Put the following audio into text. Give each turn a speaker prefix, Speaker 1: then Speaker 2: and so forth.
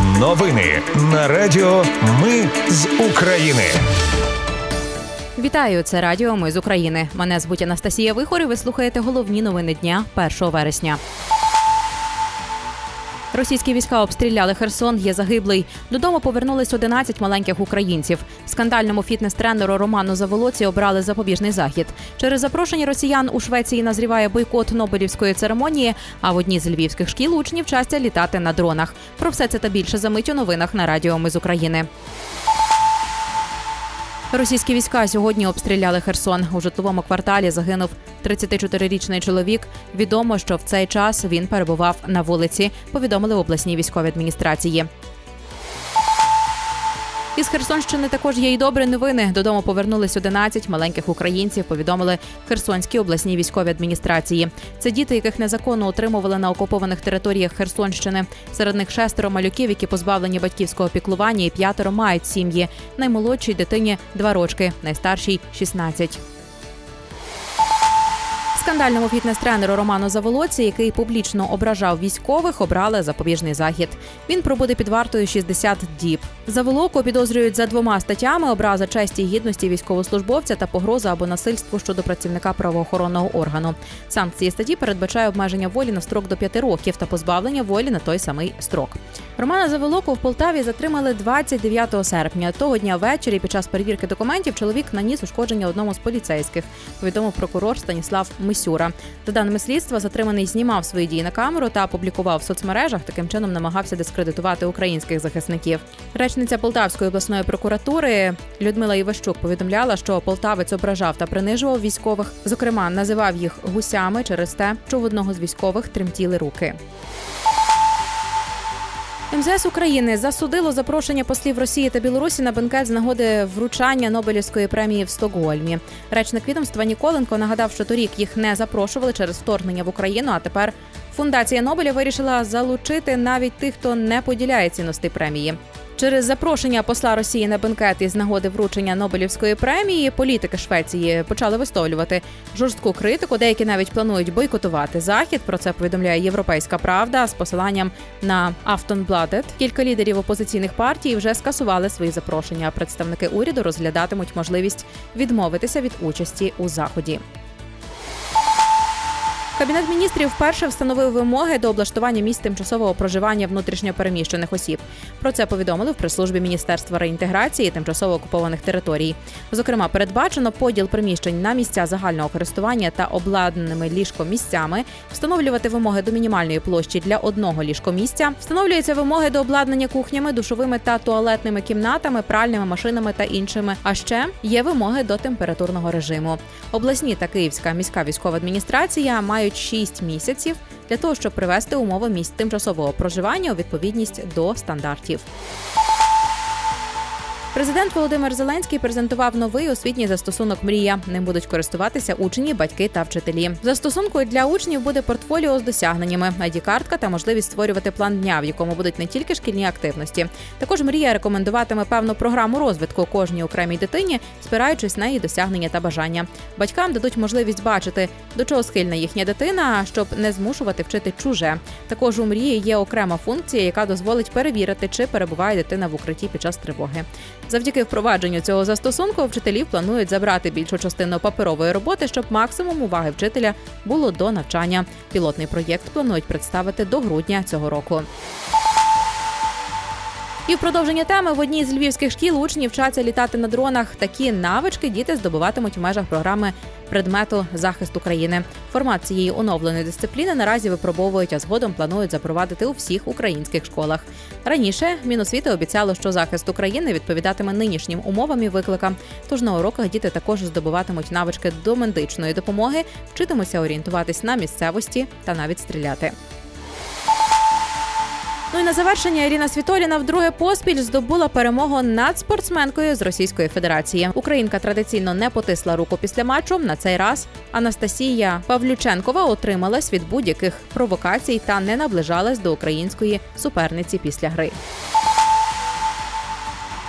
Speaker 1: Новини на Радіо Ми з України.
Speaker 2: Вітаю, це Радіо Ми з України. Мене звуть Анастасія Вихор і Ви слухаєте головні новини дня 1 вересня. Російські війська обстріляли Херсон. Є загиблий. Додому повернулись 11 маленьких українців. Скандальному фітнес-тренеру Роману Заволоці обрали запобіжний захід. Через запрошення росіян у Швеції назріває бойкот Нобелівської церемонії. А в одній з львівських шкіл учні вчаться літати на дронах. Про все це та більше за мить у новинах на Радіо Ми з України. Російські війська сьогодні обстріляли Херсон. У житловому кварталі загинув 34-річний чоловік. Відомо, що в цей час він перебував на вулиці. Повідомили в обласній військовій адміністрації. Із Херсонщини також є й добрі новини. Додому повернулись 11 маленьких українців. Повідомили Херсонській обласній військовій адміністрації. Це діти, яких незаконно утримували на окупованих територіях Херсонщини. Серед них шестеро малюків, які позбавлені батьківського піклування, і п'ятеро мають сім'ї. Наймолодшій дитині два рочки, найстаршій 16. Скандальному фітнес-тренеру Роману Заволоці, який публічно ображав військових, обрали запобіжний захід. Він пробуде під вартою 60 діб. Заволоку підозрюють за двома статтями: образа честі і гідності військовослужбовця та погроза або насильство щодо працівника правоохоронного органу. Санкції статті передбачає обмеження волі на строк до 5 років та позбавлення волі на той самий строк. Романа Заволоку в Полтаві затримали 29 серпня. Того дня ввечері під час перевірки документів чоловік наніс ушкодження одному з поліцейських. Повідомив прокурор Станіслав Мисюра. За даними слідства, затриманий знімав свої дії на камеру та опублікував в соцмережах. Таким чином намагався дискредитувати українських захисників. Речниця Полтавської обласної прокуратури Людмила Іващук повідомляла, що полтавець ображав та принижував військових. Зокрема, називав їх гусями через те, що в одного з військових тремтіли руки. МЗС України засудило запрошення послів Росії та Білорусі на бенкет з нагоди вручання Нобелівської премії в Стокгольмі. Речник відомства Ніколенко нагадав, що торік їх не запрошували через вторгнення в Україну. А тепер фундація Нобеля вирішила залучити навіть тих, хто не поділяє цінності премії. Через запрошення посла Росії на бенкет із нагоди вручення Нобелівської премії політики Швеції почали висловлювати жорстку критику. Деякі навіть планують бойкотувати захід. Про це повідомляє Європейська Правда з посиланням на Автонбладет. Кілька лідерів опозиційних партій вже скасували свої запрошення. Представники уряду розглядатимуть можливість відмовитися від участі у заході. Кабінет міністрів вперше встановив вимоги до облаштування місць тимчасового проживання внутрішньопереміщених осіб. Про це повідомили в прес-службі Міністерства реінтеграції тимчасово окупованих територій. Зокрема, передбачено поділ приміщень на місця загального користування та обладнаними ліжкомісцями, встановлювати вимоги до мінімальної площі для одного ліжкомісця, встановлюються вимоги до обладнання кухнями, душовими та туалетними кімнатами, пральними машинами та іншими. А ще є вимоги до температурного режиму. Обласні та Київська міська військова адміністрація мають мають 6 місяців для того, щоб привести умови місць тимчасового проживання у відповідність до стандартів. Президент Володимир Зеленський презентував новий освітній застосунок Мрія. Ним будуть користуватися учні, батьки та вчителі. Застосункою для учнів буде портфоліо з досягненнями, id картка та можливість створювати план дня, в якому будуть не тільки шкільні активності. Також мрія рекомендуватиме певну програму розвитку кожній окремій дитині, спираючись на її досягнення та бажання. Батькам дадуть можливість бачити, до чого схильна їхня дитина, щоб не змушувати вчити чуже. Також у мрії є окрема функція, яка дозволить перевірити, чи перебуває дитина в укритті під час тривоги. Завдяки впровадженню цього застосунку вчителів планують забрати більшу частину паперової роботи, щоб максимум уваги вчителя було до навчання. Пілотний проєкт планують представити до грудня цього року. І в продовження теми в одній з львівських шкіл учні вчаться літати на дронах. Такі навички діти здобуватимуть в межах програми предмету захист України. Формат цієї оновленої дисципліни наразі випробовують, а згодом планують запровадити у всіх українських школах. Раніше Міносвіти обіцяло, що захист України відповідатиме нинішнім умовам і викликам. Тож на уроках діти також здобуватимуть навички до медичної допомоги, вчитимуться орієнтуватись на місцевості та навіть стріляти. Ну і на завершення Ірина Світоліна вдруге поспіль здобула перемогу над спортсменкою з Російської Федерації. Українка традиційно не потисла руку після матчу. На цей раз Анастасія Павлюченкова отрималась від будь-яких провокацій та не наближалась до української суперниці після гри.